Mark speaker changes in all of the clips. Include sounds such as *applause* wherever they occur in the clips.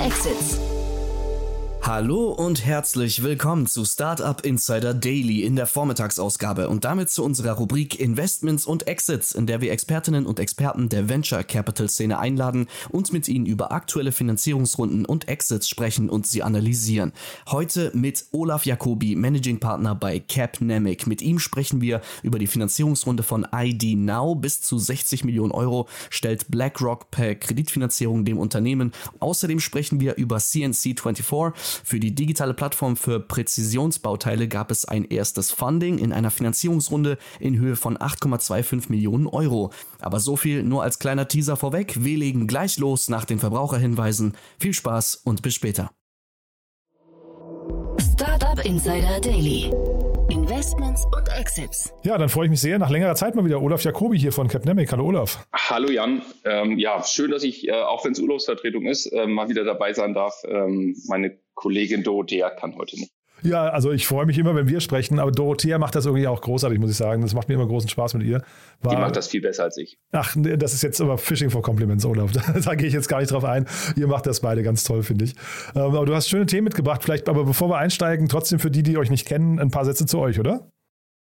Speaker 1: Exits.
Speaker 2: Hallo und herzlich willkommen zu Startup Insider Daily in der Vormittagsausgabe und damit zu unserer Rubrik Investments und Exits, in der wir Expertinnen und Experten der Venture Capital Szene einladen und mit ihnen über aktuelle Finanzierungsrunden und Exits sprechen und sie analysieren. Heute mit Olaf Jacobi, Managing Partner bei Capnemic. Mit ihm sprechen wir über die Finanzierungsrunde von ID Now bis zu 60 Millionen Euro stellt BlackRock per Kreditfinanzierung dem Unternehmen. Außerdem sprechen wir über CNC24 für die digitale Plattform für Präzisionsbauteile gab es ein erstes Funding in einer Finanzierungsrunde in Höhe von 8,25 Millionen Euro. Aber so viel nur als kleiner Teaser vorweg. Wir legen gleich los nach den Verbraucherhinweisen. Viel Spaß und bis später.
Speaker 1: Startup Insider Daily. Investments und Exits.
Speaker 3: Ja, dann freue ich mich sehr. Nach längerer Zeit mal wieder Olaf Jacobi hier von Capnemic. Hallo Olaf.
Speaker 4: Hallo Jan. Ähm, ja, schön, dass ich, äh, auch wenn es Urlaubsvertretung ist, äh, mal wieder dabei sein darf. Ähm, meine Kollegin Dorothea kann heute nicht.
Speaker 3: Ja, also ich freue mich immer, wenn wir sprechen, aber Dorothea macht das irgendwie auch großartig, muss ich sagen. Das macht mir immer großen Spaß mit ihr.
Speaker 4: Die macht das viel besser als ich.
Speaker 3: Ach, das ist jetzt aber Fishing for Compliments, Olaf. *laughs* Da gehe ich jetzt gar nicht drauf ein. Ihr macht das beide ganz toll, finde ich. Ähm, aber du hast schöne Themen mitgebracht. Vielleicht, aber bevor wir einsteigen, trotzdem für die, die euch nicht kennen, ein paar Sätze zu euch, oder?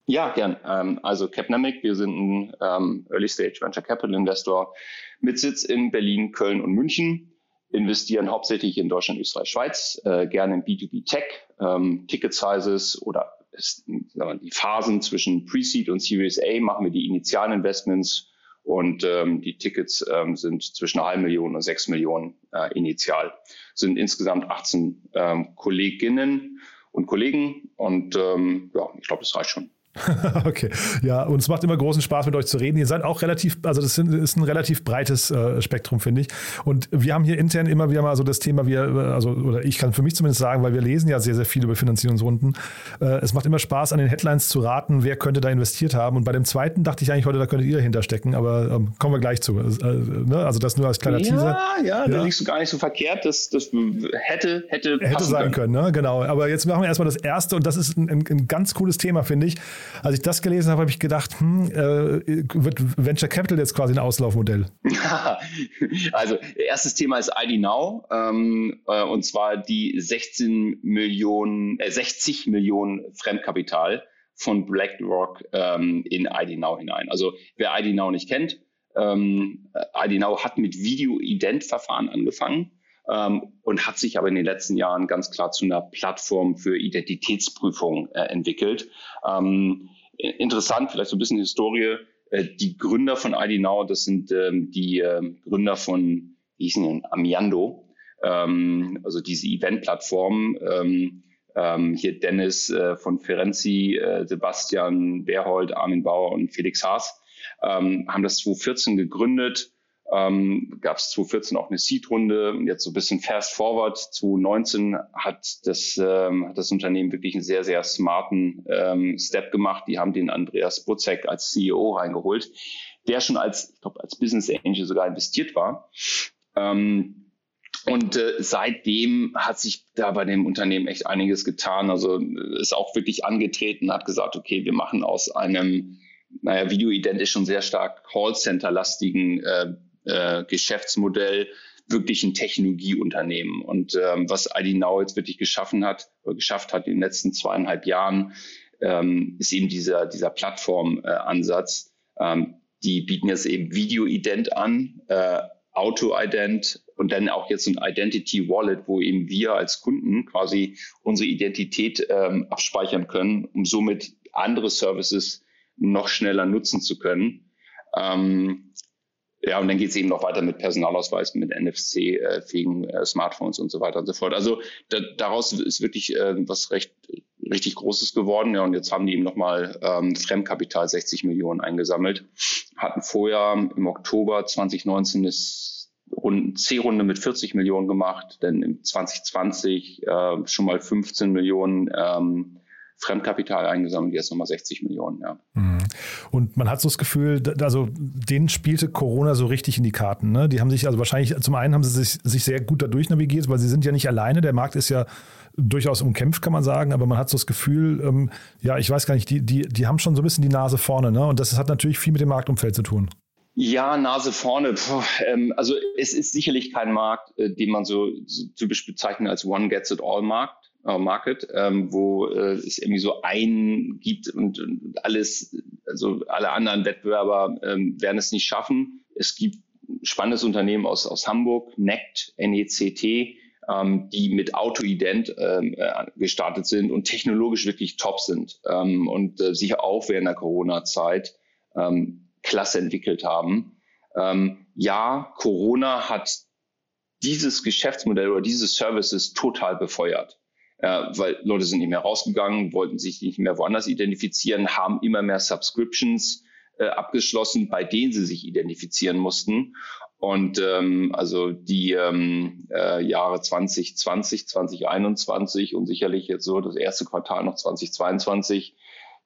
Speaker 4: Ja, gern. Ähm, also Capnamic, wir sind ein ähm, Early Stage Venture Capital Investor mit Sitz in Berlin, Köln und München investieren hauptsächlich in Deutschland, Österreich, Schweiz, äh, gerne in B2B Tech, ähm, Ticket Sizes oder ist, die Phasen zwischen Pre-Seed und Series A machen wir die initialen Investments und ähm, die Tickets ähm, sind zwischen halben Million und sechs Millionen äh, initial. Sind insgesamt 18 ähm, Kolleginnen und Kollegen und ähm, ja, ich glaube, das reicht schon. *laughs*
Speaker 3: okay, ja, und es macht immer großen Spaß, mit euch zu reden. Ihr seid auch relativ, also das ist ein relativ breites äh, Spektrum, finde ich. Und wir haben hier intern immer wieder mal so das Thema, wir, also, oder ich kann für mich zumindest sagen, weil wir lesen ja sehr, sehr viel über Finanzierungsrunden. Äh, es macht immer Spaß, an den Headlines zu raten, wer könnte da investiert haben. Und bei dem zweiten dachte ich eigentlich heute, da könntet ihr hinterstecken, aber ähm, kommen wir gleich zu. Äh, ne? Also das nur als kleiner
Speaker 4: ja,
Speaker 3: Teaser.
Speaker 4: Ja, ja, da liegst du gar nicht so verkehrt. Das, das hätte, hätte,
Speaker 3: hätte sein können. können ne? genau. Aber jetzt machen wir erstmal das erste und das ist ein, ein, ein ganz cooles Thema, finde ich. Als ich das gelesen habe, habe ich gedacht, hm, äh, wird Venture Capital jetzt quasi ein Auslaufmodell? *laughs*
Speaker 4: also, erstes Thema ist ID Now ähm, äh, und zwar die 16 Millionen, äh, 60 Millionen Fremdkapital von BlackRock ähm, in ID Now hinein. Also, wer ID Now nicht kennt, ähm, ID Now hat mit Video-Ident-Verfahren angefangen ähm, und hat sich aber in den letzten Jahren ganz klar zu einer Plattform für Identitätsprüfung äh, entwickelt. Ähm, interessant, vielleicht so ein bisschen Historie. Äh, die Gründer von ID Now, das sind ähm, die äh, Gründer von, wie hießen denn, Amiando, ähm, also diese Event-Plattform. Ähm, ähm, hier Dennis äh, von Ferenzi, äh, Sebastian Berhold, Armin Bauer und Felix Haas ähm, haben das 2014 gegründet ähm, gab es 2014 auch eine Seed-Runde. Jetzt so ein bisschen fast forward. 2019 hat das, ähm, hat das Unternehmen wirklich einen sehr, sehr smarten ähm, Step gemacht. Die haben den Andreas Butzek als CEO reingeholt, der schon als, ich glaube, als Business Angel sogar investiert war. Ähm, und äh, seitdem hat sich da bei dem Unternehmen echt einiges getan. Also ist auch wirklich angetreten, hat gesagt, okay, wir machen aus einem, naja, Videoident ist schon sehr stark Callcenter-lastigen äh, äh, Geschäftsmodell wirklich ein Technologieunternehmen. Und ähm, was ID Now jetzt wirklich geschaffen hat, oder geschafft hat in den letzten zweieinhalb Jahren, ähm, ist eben dieser, dieser Plattformansatz. Äh, ähm, die bieten jetzt eben Video-Ident an, äh, Auto-Ident und dann auch jetzt ein Identity Wallet, wo eben wir als Kunden quasi unsere Identität ähm, abspeichern können, um somit andere Services noch schneller nutzen zu können. Ähm, ja, und dann geht es eben noch weiter mit Personalausweis, mit NFC-fähigen äh, Smartphones und so weiter und so fort. Also da, daraus ist wirklich äh, was recht richtig Großes geworden. Ja, und jetzt haben die eben nochmal ähm, Fremdkapital 60 Millionen eingesammelt. Hatten vorher im Oktober 2019 eine C-Runde mit 40 Millionen gemacht, denn im 2020 äh, schon mal 15 Millionen ähm, Fremdkapital eingesammelt, jetzt nochmal 60 Millionen, ja. Mhm.
Speaker 3: Und man hat so das Gefühl, also denen spielte Corona so richtig in die Karten. Ne? Die haben sich, also wahrscheinlich, zum einen haben sie sich, sich sehr gut dadurch navigiert, weil sie sind ja nicht alleine. Der Markt ist ja durchaus umkämpft, kann man sagen, aber man hat so das Gefühl, ähm, ja, ich weiß gar nicht, die, die, die haben schon so ein bisschen die Nase vorne, ne? Und das hat natürlich viel mit dem Marktumfeld zu tun.
Speaker 4: Ja, Nase vorne. Puh, ähm, also es ist sicherlich kein Markt, äh, den man so, so, typisch bezeichnet als One Äh, Market, ähm, wo äh, es irgendwie so einen gibt und, und, alles, also alle anderen Wettbewerber ähm, werden es nicht schaffen. Es gibt spannendes Unternehmen aus, aus Hamburg, NECT, NECT, ähm, die mit Autoident ähm, äh, gestartet sind und technologisch wirklich top sind ähm, und äh, sich auch während der Corona-Zeit ähm, klasse entwickelt haben. Ähm, ja, Corona hat dieses Geschäftsmodell oder diese Services total befeuert. Äh, weil Leute sind nicht mehr rausgegangen, wollten sich nicht mehr woanders identifizieren, haben immer mehr Subscriptions äh, abgeschlossen, bei denen sie sich identifizieren mussten. Und ähm, also die ähm, äh, Jahre 2020, 2021 und sicherlich jetzt so das erste Quartal noch 2022,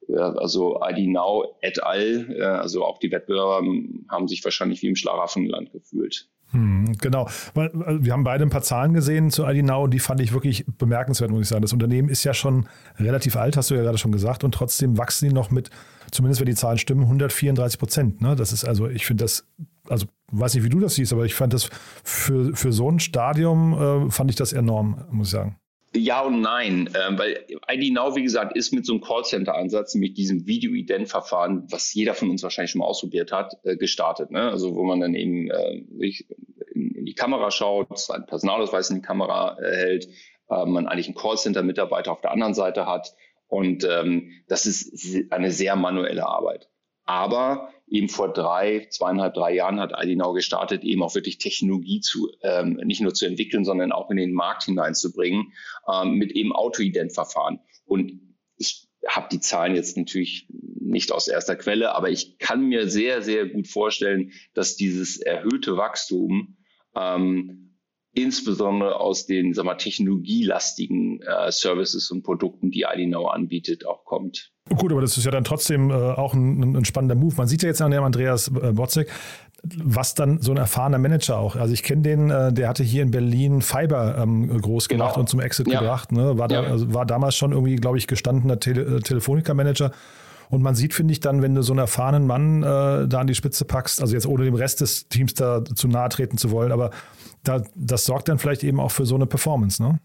Speaker 4: äh, also ID Now et al., äh, also auch die Wettbewerber haben sich wahrscheinlich wie im Schlaraffenland gefühlt.
Speaker 3: Hm, genau. Wir haben beide ein paar Zahlen gesehen zu Now und die fand ich wirklich bemerkenswert, muss ich sagen. Das Unternehmen ist ja schon relativ alt, hast du ja gerade schon gesagt, und trotzdem wachsen die noch mit, zumindest wenn die Zahlen stimmen, 134 Prozent. Ne? Das ist also, ich finde das also weiß nicht, wie du das siehst, aber ich fand das für, für so ein Stadium, äh, fand ich das enorm, muss ich sagen.
Speaker 4: Ja und nein, äh, weil ID Now, wie gesagt, ist mit so einem Callcenter-Ansatz, mit diesem Video-Ident-Verfahren, was jeder von uns wahrscheinlich schon mal ausprobiert hat, äh, gestartet. Ne? Also wo man dann eben äh, in, in, die Kamera schaut, seinen Personalausweis in die Kamera äh, hält, äh, man eigentlich einen Callcenter-Mitarbeiter auf der anderen Seite hat. Und ähm, das ist eine sehr manuelle Arbeit. Aber eben vor drei, zweieinhalb, drei Jahren hat IDNOW gestartet, eben auch wirklich Technologie zu, ähm, nicht nur zu entwickeln, sondern auch in den Markt hineinzubringen, ähm, mit eben Autoident-Verfahren. Und ich habe die Zahlen jetzt natürlich nicht aus erster Quelle, aber ich kann mir sehr, sehr gut vorstellen, dass dieses erhöhte Wachstum ähm, insbesondere aus den sag mal, technologielastigen äh, Services und Produkten, die IDNOW anbietet, auch kommt.
Speaker 3: Gut, aber das ist ja dann trotzdem äh, auch ein, ein, spannender Move. Man sieht ja jetzt an dem Andreas äh, Botzek, was dann so ein erfahrener Manager auch. Also ich kenne den, äh, der hatte hier in Berlin Fiber ähm, groß genau. gemacht und zum Exit ja. gebracht. Ne? War, da, ja. also war damals schon irgendwie, glaube ich, gestandener Tele äh, Telefonica-Manager. Und man sieht, finde ich, dann, wenn du so einen erfahrenen Mann äh, da an die Spitze packst, also jetzt ohne dem Rest des Teams da zu nahe treten zu wollen, aber da, das sorgt dann vielleicht eben auch für so eine Performance, ne?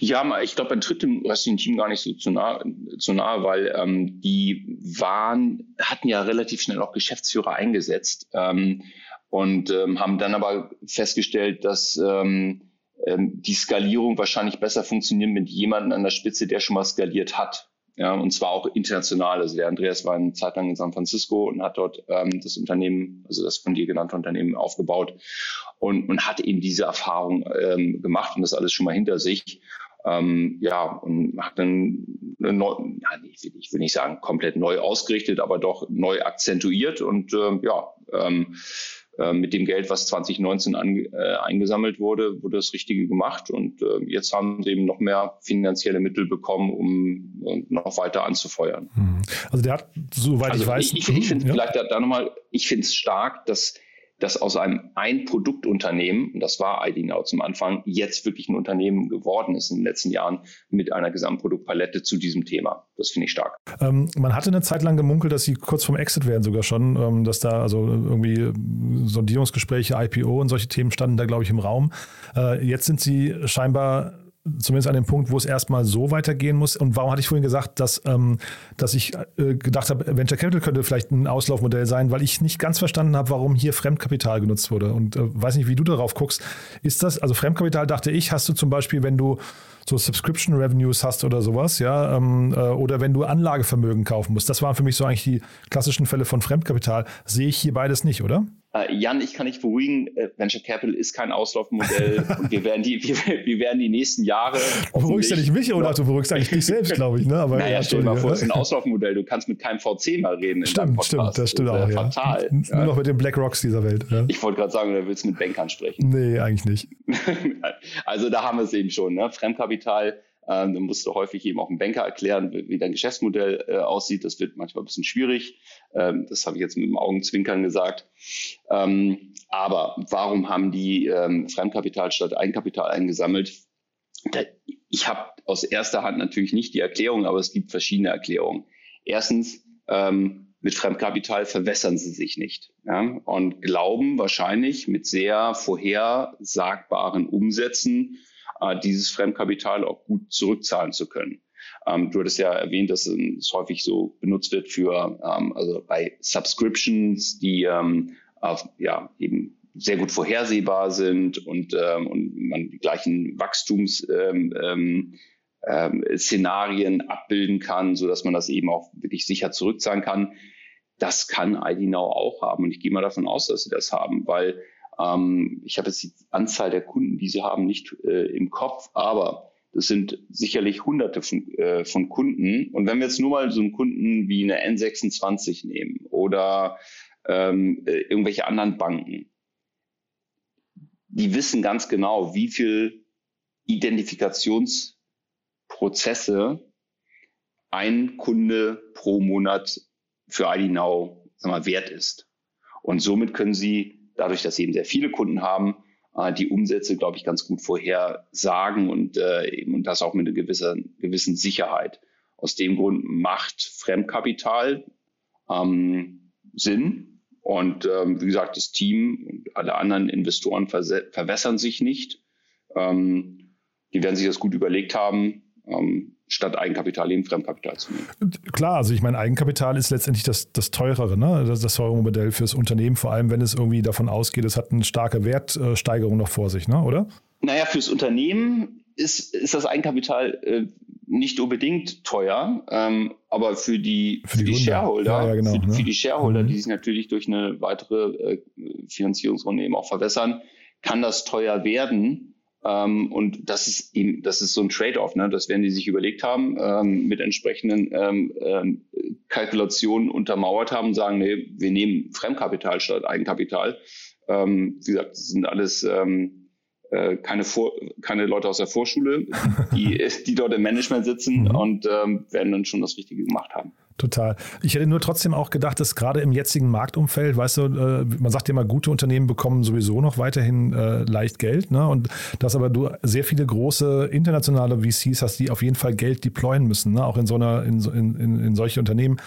Speaker 4: Ja, ich glaube, man tritt dem restlichen Team gar nicht so zu nahe, zu nahe weil ähm, die waren, hatten ja relativ schnell auch Geschäftsführer eingesetzt ähm, und ähm, haben dann aber festgestellt, dass ähm, ähm, die Skalierung wahrscheinlich besser funktioniert mit jemandem an der Spitze, der schon mal skaliert hat. Ja, und zwar auch international. Also der Andreas war eine Zeit lang in San Francisco und hat dort ähm, das Unternehmen, also das von dir genannte Unternehmen aufgebaut und, und hat eben diese Erfahrung ähm, gemacht und das alles schon mal hinter sich. Ähm, ja, und hat dann eine neu, ja, ich, will, ich will nicht sagen komplett neu ausgerichtet, aber doch neu akzentuiert und äh, ja, ähm, äh, mit dem Geld, was 2019 an, äh, eingesammelt wurde, wurde das Richtige gemacht. Und äh, jetzt haben sie eben noch mehr finanzielle Mittel bekommen, um uh, noch weiter anzufeuern.
Speaker 3: Hm. Also der hat, soweit also ich weiß.
Speaker 4: Ich, ich, ich finde ja. vielleicht da, da nochmal, ich finde es stark, dass dass aus einem Ein-Produktunternehmen, das war IDNOW zum Anfang, jetzt wirklich ein Unternehmen geworden ist in den letzten Jahren mit einer Gesamtproduktpalette zu diesem Thema. Das finde ich stark.
Speaker 3: Ähm, man hatte eine Zeit lang gemunkelt, dass sie kurz vorm Exit werden sogar schon, ähm, dass da also irgendwie Sondierungsgespräche, IPO und solche Themen standen da, glaube ich, im Raum. Äh, jetzt sind sie scheinbar zumindest an dem Punkt, wo es erstmal so weitergehen muss. Und warum hatte ich vorhin gesagt, dass, ähm, dass ich äh, gedacht habe, Venture Capital könnte vielleicht ein Auslaufmodell sein, weil ich nicht ganz verstanden habe, warum hier Fremdkapital genutzt wurde. Und äh, weiß nicht, wie du darauf guckst. Ist das, also Fremdkapital dachte ich, hast du zum Beispiel, wenn du so Subscription Revenues hast oder sowas, ja, ähm, äh, oder wenn du Anlagevermögen kaufen musst. Das waren für mich so eigentlich die klassischen Fälle von Fremdkapital. Sehe ich hier beides nicht, oder?
Speaker 4: Äh, Jan, ich kann dich beruhigen, äh, Venture Capital ist kein Auslaufmodell *laughs* und wir werden die, wir, wir werden die nächsten Jahre.
Speaker 3: Du beruhigst ja nicht mich, oder? Du beruhigst eigentlich dich selbst, glaube ich. Ne?
Speaker 4: Aber naja, ja, stell dir mal vor, es ist ein Auslaufmodell. Du kannst mit keinem VC mal reden.
Speaker 3: Stimmt, stimmt, das stimmt das auch. Ja. Fatal. Nur ja. noch mit den Black Rocks dieser Welt.
Speaker 4: Ja. Ich wollte gerade sagen, du willst mit Bankern sprechen.
Speaker 3: Nee, eigentlich nicht. *laughs*
Speaker 4: also da haben wir es eben schon. Ne? Fremdkapital ähm, dann musst du häufig eben auch einem Banker erklären, wie, dein Geschäftsmodell äh, aussieht. Das wird manchmal ein bisschen schwierig. Ähm, das habe ich jetzt mit dem Augenzwinkern gesagt. Ähm, aber warum haben die ähm, Fremdkapital statt Eigenkapital eingesammelt? Ich habe aus erster Hand natürlich nicht die Erklärung, aber es gibt verschiedene Erklärungen. Erstens, ähm, mit Fremdkapital verwässern sie sich nicht ja, und glauben wahrscheinlich mit sehr vorhersagbaren Umsätzen äh, dieses Fremdkapital auch gut zurückzahlen zu können. Ähm, du hattest ja erwähnt, dass es häufig so benutzt wird für, ähm, also bei Subscriptions, die ähm, auf, ja, eben sehr gut vorhersehbar sind und, ähm, und man die gleichen Wachstumsszenarien ähm, ähm, Szenarien abbilden kann, so dass man das eben auch wirklich sicher zurückzahlen kann. Das kann IDNOW auch haben und ich gehe mal davon aus, dass sie das haben, weil ähm, ich habe jetzt die Anzahl der Kunden, die sie haben, nicht äh, im Kopf, aber das sind sicherlich hunderte von, äh, von Kunden. Und wenn wir jetzt nur mal so einen Kunden wie eine N26 nehmen oder ähm, äh, irgendwelche anderen Banken, die wissen ganz genau, wie viel Identifikationsprozesse ein Kunde pro Monat für ID Now sag mal, wert ist. Und somit können sie, dadurch, dass sie eben sehr viele Kunden haben, äh, die Umsätze, glaube ich, ganz gut vorhersagen und, äh, und das auch mit einer gewissen, gewissen Sicherheit. Aus dem Grund macht Fremdkapital ähm, Sinn. Und ähm, wie gesagt, das Team und alle anderen Investoren verwässern sich nicht. Ähm, die werden sich das gut überlegt haben. Ähm, statt Eigenkapital eben Fremdkapital zu nehmen.
Speaker 3: Klar, also ich meine, Eigenkapital ist letztendlich das, das teurere, ne? das, das teurere Modell fürs Unternehmen, vor allem wenn es irgendwie davon ausgeht, es hat eine starke Wertsteigerung noch vor sich, ne? oder?
Speaker 4: Naja, fürs Unternehmen ist, ist das Eigenkapital äh, nicht unbedingt teuer, ähm, aber für die, für die, für die Shareholder, ja, ja, genau, für, ne? für, die Shareholder, mhm. die sich natürlich durch eine weitere äh, Finanzierungsrunde eben auch verwässern, kann das teuer werden. Ähm, und das ist eben, das ist so ein Trade-off, ne? Das werden die sich überlegt haben, ähm, mit entsprechenden ähm, ähm, Kalkulationen untermauert haben und sagen, nee, wir nehmen Fremdkapital statt Eigenkapital. Ähm, wie gesagt, das sind alles ähm, äh, keine, Vor keine Leute aus der Vorschule, *laughs* die, die dort im Management sitzen mhm. und werden dann schon das Richtige gemacht haben.
Speaker 3: Total. Ich hätte nur trotzdem auch gedacht, dass gerade im jetzigen Marktumfeld, weißt du, äh, man sagt ja immer, gute Unternehmen bekommen sowieso noch weiterhin äh, leicht Geld, ne? Und dass aber du sehr viele große internationale VCs hast, die auf jeden Fall Geld deployen müssen, ne? auch in so einer, in, in, in solche Unternehmen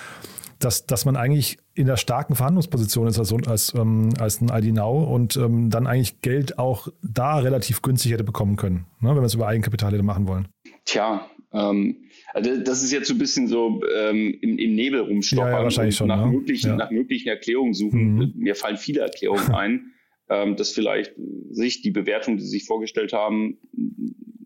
Speaker 3: dass, dass man eigentlich in der starken Verhandlungsposition ist als, als, ähm, als ein Now und ähm, dann eigentlich Geld auch da relativ günstig hätte bekommen können, ne, wenn wir es über Eigenkapital hätte machen wollen.
Speaker 4: Tja, ähm, also das ist jetzt so ein bisschen so ähm, im, im, Nebel rumstoppern
Speaker 3: ja, ja, wahrscheinlich schon,
Speaker 4: nach,
Speaker 3: ne?
Speaker 4: möglichen, ja. nach möglichen Erklärungen suchen. Mhm. Mir fallen viele Erklärungen *laughs* ein, ähm, dass vielleicht sich die Bewertung, die sie sich vorgestellt haben,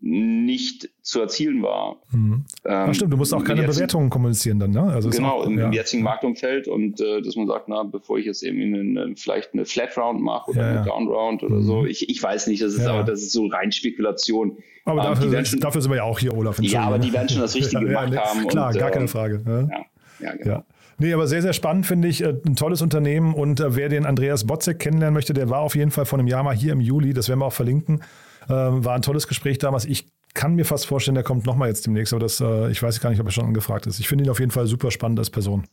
Speaker 4: nicht zu erzielen war.
Speaker 3: Mhm. Ähm, stimmt, du musst auch keine Bewertungen kommunizieren dann, ne?
Speaker 4: Also genau, auch, im, ja. jetzigen Marktumfeld und äh, dass man sagt, na, bevor ich jetzt eben eine, vielleicht eine Flat Round mache oder ja, eine Down Round oder mhm. so, ich, ich weiß nicht, das ist aber das ist so rein Spekulation.
Speaker 3: Aber ähm, dafür, schon, dafür, sind wir ja auch hier, Olaf.
Speaker 4: Ja, aber die werden schon das Richtige *laughs* gemacht
Speaker 3: ne,
Speaker 4: haben.
Speaker 3: Klar, und, gar keine ähm, Frage. Ja, ja, genau. Nee, aber sehr, sehr spannend finde ich. Äh, ein tolles Unternehmen. Und äh, wer den Andreas Botzek kennenlernen möchte, der war auf jeden Fall vor einem Jahr mal hier im Juli. Das werden wir auch verlinken. Ähm, war ein tolles Gespräch damals. Ich kann mir fast vorstellen, der kommt nochmal jetzt demnächst, aber das, äh, ich weiß gar nicht, ob er schon angefragt ist. Ich finde ihn auf jeden Fall super spannend als Person.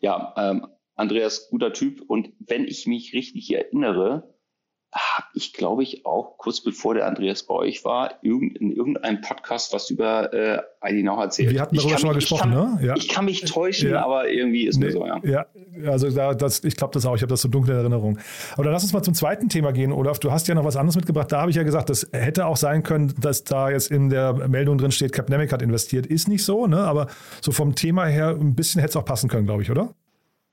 Speaker 4: Ja, ähm, Andreas, guter Typ. Und wenn ich mich richtig erinnere, habe ich, glaube ich, auch kurz bevor der Andreas bei euch war, in irgendeinem Podcast was über äh, ID Now erzählt.
Speaker 3: Wir hatten darüber schon mal gesprochen,
Speaker 4: kann,
Speaker 3: ne?
Speaker 4: Ja. Ich kann mich täuschen, ja. aber irgendwie ist nee, mir so, ja.
Speaker 3: Ja, also da, das, ich glaube das auch, ich habe das so dunkle Erinnerung. Aber dann lass uns mal zum zweiten Thema gehen, Olaf. Du hast ja noch was anderes mitgebracht. Da habe ich ja gesagt, das hätte auch sein können, dass da jetzt in der Meldung drin steht, Capnemic hat investiert. Ist nicht so, ne? aber so vom Thema her ein bisschen hätte es auch passen können, glaube ich, oder?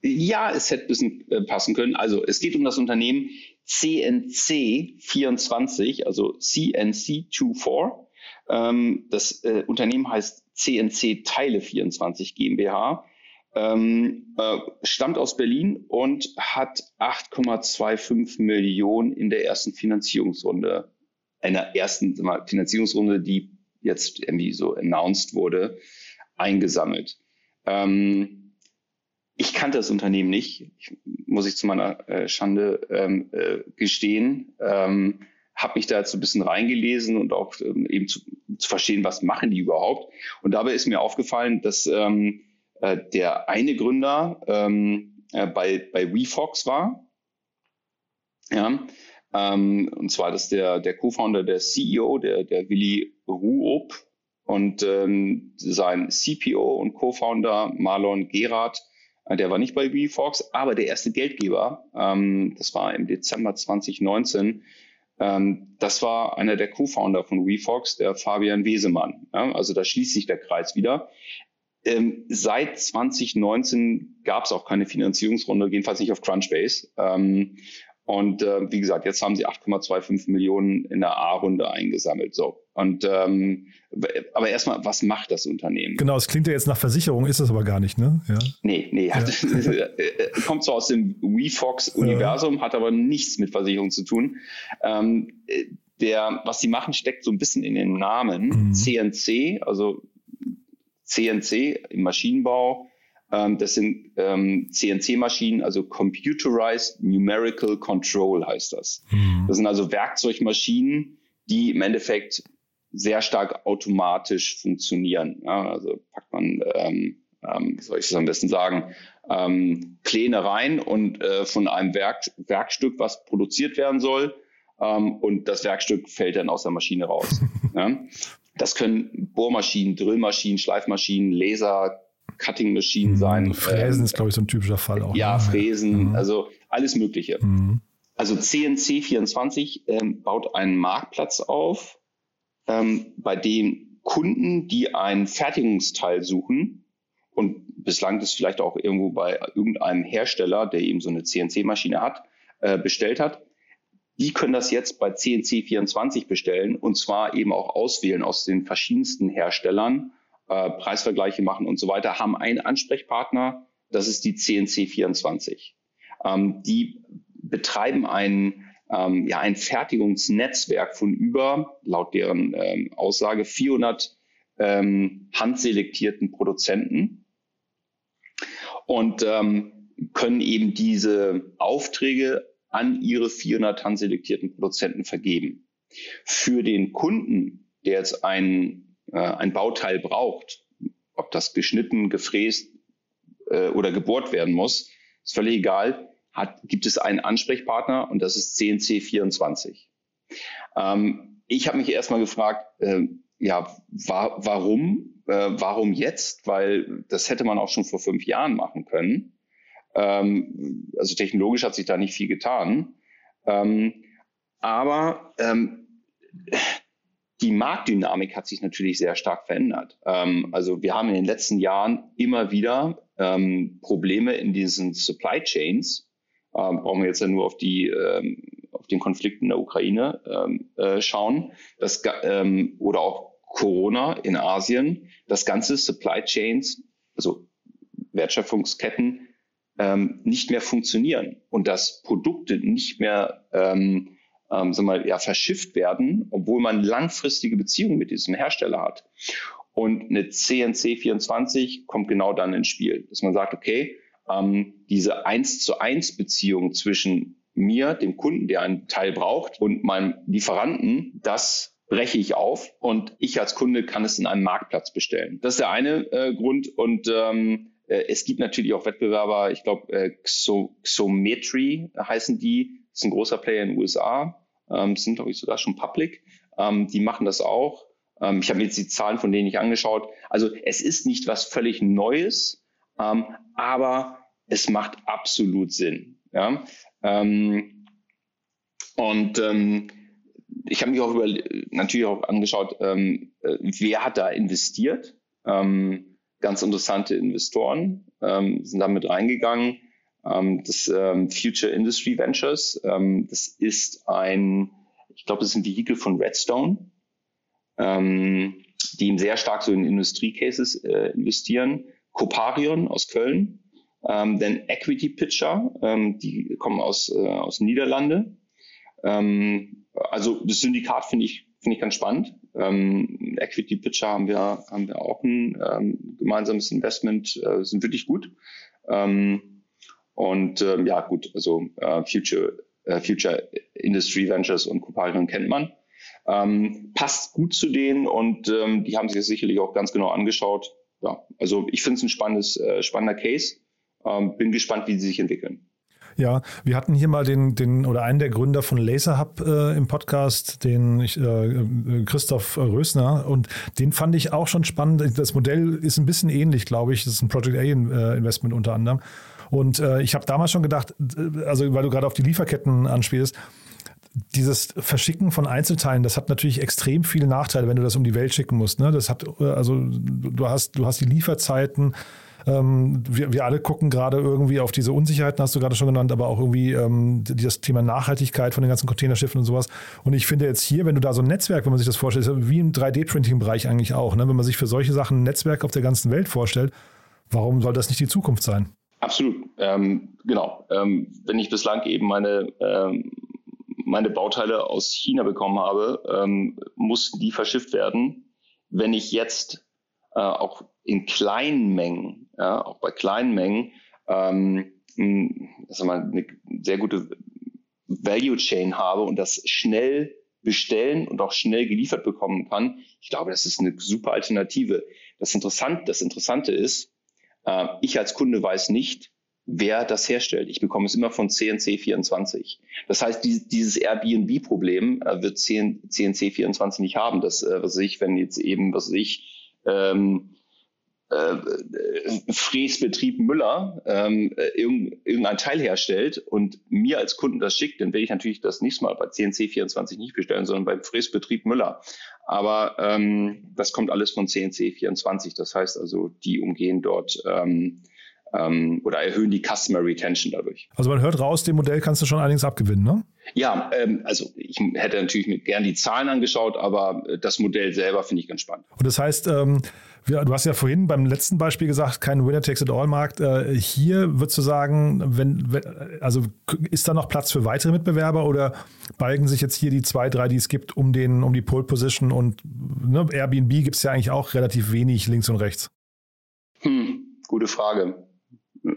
Speaker 4: Ja, es hätte ein bisschen äh, passen können. Also es geht um das Unternehmen CNC24, also CNC24. Ähm, das äh, Unternehmen heißt CNC Teile 24 GmbH. Ähm, äh, stammt aus Berlin und hat 8,25 Millionen in der ersten Finanzierungsrunde, einer ersten Finanzierungsrunde, die jetzt irgendwie so announced wurde, eingesammelt. Ähm, ich kannte das Unternehmen nicht, ich, muss ich zu meiner äh, Schande ähm, äh, gestehen. Ähm, habe mich da jetzt so ein bisschen reingelesen und auch ähm, eben zu, zu, verstehen, was machen die überhaupt. Und dabei ist mir aufgefallen, dass ähm, äh, der eine Gründer ähm, äh, bei, bei WeFox war. Ja, ähm, und zwar das der, der Co-Founder, der CEO, der, der Willi Ruop und ähm, sein CPO und Co-Founder Marlon Gerard der war nicht bei WeFox, aber der erste Geldgeber, ähm, das war im Dezember 2019, ähm, das war einer der Co-Founder von WeFox, der Fabian Wesemann. Ja, also da schließt sich der Kreis wieder. Ähm, seit 2019 gab es auch keine Finanzierungsrunde, jedenfalls nicht auf Crunchbase. Ähm, und äh, wie gesagt, jetzt haben sie 8,25 Millionen in der A-Runde eingesammelt. So. Und ähm, aber erstmal, was macht das Unternehmen?
Speaker 3: Genau, es klingt ja jetzt nach Versicherung, ist es aber gar nicht, ne?
Speaker 4: Ja. Nee, nee, ja. hat, *laughs* kommt so aus dem WeFox-Universum, ja. hat aber nichts mit Versicherung zu tun. Ähm, der, was sie machen, steckt so ein bisschen in den Namen. Mhm. CNC, also CNC im Maschinenbau, das sind ähm, CNC-Maschinen, also Computerized Numerical Control heißt das. Mhm. Das sind also Werkzeugmaschinen, die im Endeffekt sehr stark automatisch funktionieren. Ja, also packt man, ähm, ähm, wie soll ich das am besten sagen, ähm, Pläne rein und äh, von einem Werk, Werkstück, was produziert werden soll, ähm, und das Werkstück fällt dann aus der Maschine raus. *laughs* ja. Das können Bohrmaschinen, Drillmaschinen, Schleifmaschinen, Laser, Cutting-Maschinen mhm. sein.
Speaker 3: Fräsen ähm, ist, glaube ich, so ein typischer Fall auch.
Speaker 4: Ja, ne? Fräsen, mhm. also alles Mögliche. Mhm. Also CNC24 ähm, baut einen Marktplatz auf, ähm, bei dem Kunden, die ein Fertigungsteil suchen, und bislang das vielleicht auch irgendwo bei irgendeinem Hersteller, der eben so eine CNC-Maschine hat, äh, bestellt hat, die können das jetzt bei CNC24 bestellen und zwar eben auch auswählen aus den verschiedensten Herstellern äh, Preisvergleiche machen und so weiter, haben einen Ansprechpartner, das ist die CNC24. Ähm, die betreiben ein, ähm, ja, ein Fertigungsnetzwerk von über, laut deren ähm, Aussage, 400 ähm, handselektierten Produzenten und ähm, können eben diese Aufträge an ihre 400 handselektierten Produzenten vergeben. Für den Kunden, der jetzt einen äh, ein Bauteil braucht, ob das geschnitten, gefräst äh, oder gebohrt werden muss, ist völlig egal, hat, gibt es einen Ansprechpartner und das ist CNC24. Ähm, ich habe mich erstmal gefragt, äh, ja, wa warum? Äh, warum jetzt? Weil das hätte man auch schon vor fünf Jahren machen können. Ähm, also technologisch hat sich da nicht viel getan. Ähm, aber ähm, die Marktdynamik hat sich natürlich sehr stark verändert. Ähm, also wir haben in den letzten Jahren immer wieder ähm, Probleme in diesen Supply Chains. Ähm, brauchen wir jetzt ja nur auf die ähm, auf den Konflikt in der Ukraine ähm, äh, schauen, das, ähm, oder auch Corona in Asien. Das ganze Supply Chains, also Wertschöpfungsketten, nicht mehr funktionieren und dass Produkte nicht mehr ähm, ähm, sagen wir, ja, verschifft werden, obwohl man langfristige Beziehungen mit diesem Hersteller hat. Und eine CNC 24 kommt genau dann ins Spiel, dass man sagt, okay, ähm, diese eins zu eins Beziehung zwischen mir, dem Kunden, der einen Teil braucht, und meinem Lieferanten, das breche ich auf und ich als Kunde kann es in einem Marktplatz bestellen. Das ist der eine äh, Grund und ähm, äh, es gibt natürlich auch Wettbewerber, ich glaube äh, Xometry heißen die, ist ein großer Player in den USA, ähm, sind, glaube ich, sogar schon public. Ähm, die machen das auch. Ähm, ich habe mir jetzt die Zahlen von denen nicht angeschaut. Also es ist nicht was völlig Neues, ähm, aber es macht absolut Sinn. Ja? Ähm, und ähm, ich habe mich auch über, natürlich auch angeschaut, ähm, äh, wer hat da investiert. Ähm, ganz interessante Investoren ähm, sind damit reingegangen das ähm, Future Industry Ventures. Ähm, das ist ein, ich glaube, das ist ein Vehikel von Redstone, ähm, die sehr stark so in Industriecases äh, investieren. Coparion aus Köln, ähm, dann Equity Pitcher, ähm, die kommen aus, äh, aus Niederlande. Ähm, also das Syndikat finde ich, finde ich ganz spannend. Ähm, Equity Pitcher haben wir, haben wir auch ein ähm, gemeinsames Investment, äh, sind wirklich gut. Ähm, und ähm, ja, gut, also äh, Future, äh, Future Industry Ventures und Coparion kennt man. Ähm, passt gut zu denen und ähm, die haben sich das sicherlich auch ganz genau angeschaut. Ja, also ich finde es ein spannendes, äh, spannender Case. Ähm, bin gespannt, wie sie sich entwickeln.
Speaker 3: Ja, wir hatten hier mal den, den oder einen der Gründer von LaserHub äh, im Podcast, den ich, äh, Christoph Rösner, und den fand ich auch schon spannend. Das Modell ist ein bisschen ähnlich, glaube ich. Das ist ein Project A äh, Investment unter anderem. Und äh, ich habe damals schon gedacht, äh, also weil du gerade auf die Lieferketten anspielst, dieses Verschicken von Einzelteilen, das hat natürlich extrem viele Nachteile, wenn du das um die Welt schicken musst. Ne? Das hat, äh, also du hast, du hast die Lieferzeiten, ähm, wir, wir alle gucken gerade irgendwie auf diese Unsicherheiten, hast du gerade schon genannt, aber auch irgendwie ähm, das Thema Nachhaltigkeit von den ganzen Containerschiffen und sowas. Und ich finde jetzt hier, wenn du da so ein Netzwerk, wenn man sich das vorstellt, wie im 3D-Printing-Bereich eigentlich auch, ne? wenn man sich für solche Sachen ein Netzwerk auf der ganzen Welt vorstellt, warum soll das nicht die Zukunft sein?
Speaker 4: Absolut, ähm, genau. Ähm, wenn ich bislang eben meine, ähm, meine Bauteile aus China bekommen habe, ähm, mussten die verschifft werden. Wenn ich jetzt äh, auch in kleinen Mengen, ja, auch bei kleinen Mengen, ähm, sagen wir, eine sehr gute Value Chain habe und das schnell bestellen und auch schnell geliefert bekommen kann, ich glaube, das ist eine super Alternative. Das, Interessant, das Interessante ist, äh, ich als Kunde weiß nicht, wer das herstellt. Ich bekomme es immer von CNC24. Das heißt, dieses Airbnb-Problem äh, wird CNC24 nicht haben. Das, äh, was ich, wenn jetzt eben, was ich, ähm, äh, Fräsbetrieb Müller ähm, irgendein Teil herstellt und mir als Kunden das schickt, dann werde ich natürlich das nächste Mal bei CNC24 nicht bestellen, sondern beim Fräsbetrieb Müller. Aber ähm, das kommt alles von CNC24. Das heißt also, die umgehen dort ähm, ähm, oder erhöhen die Customer Retention dadurch.
Speaker 3: Also man hört raus, dem Modell kannst du schon einiges abgewinnen, ne?
Speaker 4: Ja, ähm, also ich hätte natürlich mit gern die Zahlen angeschaut, aber äh, das Modell selber finde ich ganz spannend.
Speaker 3: Und das heißt, ähm, du hast ja vorhin beim letzten Beispiel gesagt, kein Winner-Takes-it-all-Markt. Äh, hier würdest du sagen, wenn, wenn, also ist da noch Platz für weitere Mitbewerber oder balgen sich jetzt hier die zwei, drei, die es gibt, um, den, um die Pole-Position und ne, Airbnb gibt es ja eigentlich auch relativ wenig links und rechts?
Speaker 4: Hm, gute Frage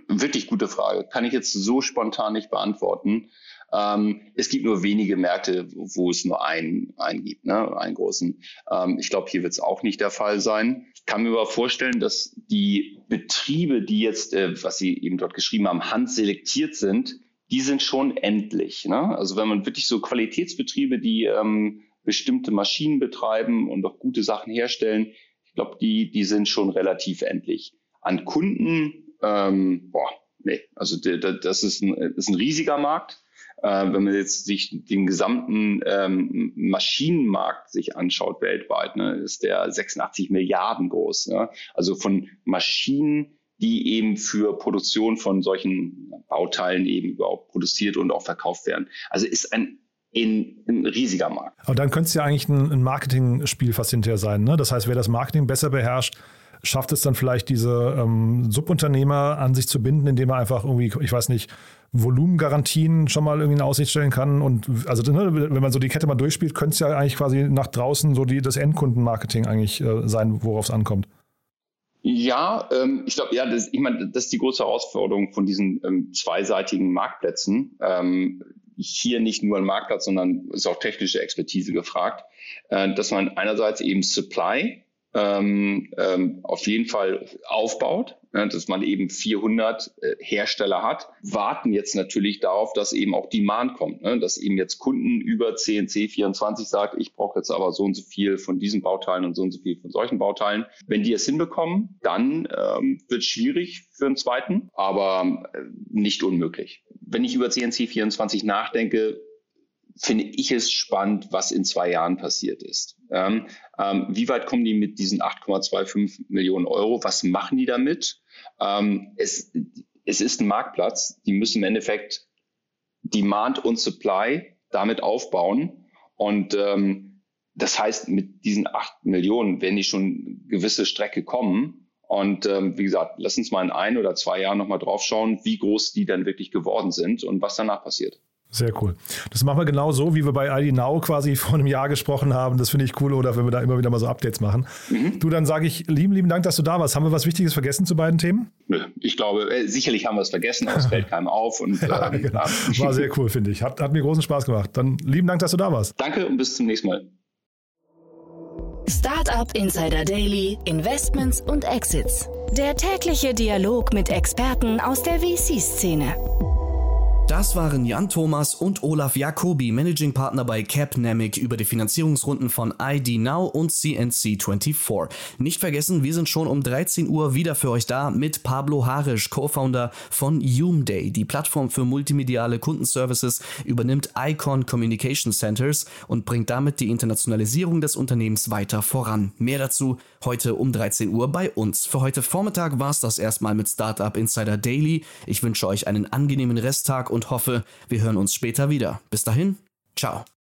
Speaker 4: wirklich gute Frage. Kann ich jetzt so spontan nicht beantworten. Ähm, es gibt nur wenige Märkte, wo es nur einen, einen gibt, ne? einen großen. Ähm, ich glaube, hier wird es auch nicht der Fall sein. Ich kann mir aber vorstellen, dass die Betriebe, die jetzt, äh, was Sie eben dort geschrieben haben, handselektiert sind, die sind schon endlich. Ne? Also wenn man wirklich so Qualitätsbetriebe, die ähm, bestimmte Maschinen betreiben und auch gute Sachen herstellen, ich glaube, die, die sind schon relativ endlich. An Kunden ähm, boah, nee, also das ist ein, ist ein riesiger Markt. Äh, wenn man jetzt sich den gesamten ähm, Maschinenmarkt sich anschaut weltweit, ne, ist der 86 Milliarden groß. Ja? Also von Maschinen, die eben für Produktion von solchen Bauteilen eben überhaupt produziert und auch verkauft werden. Also ist ein in, ein riesiger Markt.
Speaker 3: Aber dann könnte es ja eigentlich ein, ein Marketingspiel fast hinterher sein. Ne? Das heißt, wer das Marketing besser beherrscht, schafft es dann vielleicht diese ähm, Subunternehmer an sich zu binden, indem er einfach irgendwie, ich weiß nicht, Volumengarantien schon mal irgendwie in Aussicht stellen kann. Und also ne, wenn man so die Kette mal durchspielt, könnte es ja eigentlich quasi nach draußen so die, das Endkundenmarketing eigentlich äh, sein, worauf es ankommt.
Speaker 4: Ja, ähm, ich glaube, ja, das, ich meine, das ist die große Herausforderung von diesen ähm, zweiseitigen Marktplätzen. Ähm, hier nicht nur ein Marktplatz, sondern ist auch technische Expertise gefragt, äh, dass man einerseits eben Supply ähm, ähm, auf jeden Fall aufbaut, ja, dass man eben 400 äh, Hersteller hat, warten jetzt natürlich darauf, dass eben auch Demand kommt, ne? dass eben jetzt Kunden über CNC 24 sagt, ich brauche jetzt aber so und so viel von diesen Bauteilen und so und so viel von solchen Bauteilen. Wenn die es hinbekommen, dann ähm, wird es schwierig für einen zweiten, aber äh, nicht unmöglich. Wenn ich über CNC 24 nachdenke, finde ich es spannend, was in zwei Jahren passiert ist. Ähm, ähm, wie weit kommen die mit diesen 8,25 Millionen Euro? Was machen die damit? Ähm, es, es ist ein Marktplatz. Die müssen im Endeffekt Demand und Supply damit aufbauen. Und ähm, das heißt, mit diesen 8 Millionen werden die schon gewisse Strecke kommen. Und ähm, wie gesagt, lass uns mal in ein oder zwei Jahren nochmal drauf schauen, wie groß die dann wirklich geworden sind und was danach passiert.
Speaker 3: Sehr cool. Das machen wir genau so, wie wir bei ID Now quasi vor einem Jahr gesprochen haben. Das finde ich cool, oder wenn wir da immer wieder mal so Updates machen. Mhm. Du, dann sage ich lieben, lieben Dank, dass du da warst. Haben wir was Wichtiges vergessen zu beiden Themen?
Speaker 4: Nö, ich glaube, äh, sicherlich haben wir es vergessen, aber es fällt *laughs* keinem auf. Und,
Speaker 3: ja, ähm, genau. War sehr cool, finde ich. Hat, hat mir großen Spaß gemacht. Dann lieben Dank, dass du da warst.
Speaker 4: Danke und bis zum nächsten Mal.
Speaker 1: Startup Insider Daily, Investments und Exits. Der tägliche Dialog mit Experten aus der VC-Szene.
Speaker 2: Das waren Jan Thomas und Olaf Jacobi, Managing Partner bei Capnamic über die Finanzierungsrunden von ID Now und CNC24. Nicht vergessen, wir sind schon um 13 Uhr wieder für euch da mit Pablo Harisch, Co-Founder von Umday. Die Plattform für multimediale Kundenservices übernimmt Icon Communication Centers und bringt damit die Internationalisierung des Unternehmens weiter voran. Mehr dazu heute um 13 Uhr bei uns. Für heute Vormittag war es das erstmal mit Startup Insider Daily. Ich wünsche euch einen angenehmen Resttag und hoffe, wir hören uns später wieder. Bis dahin, ciao.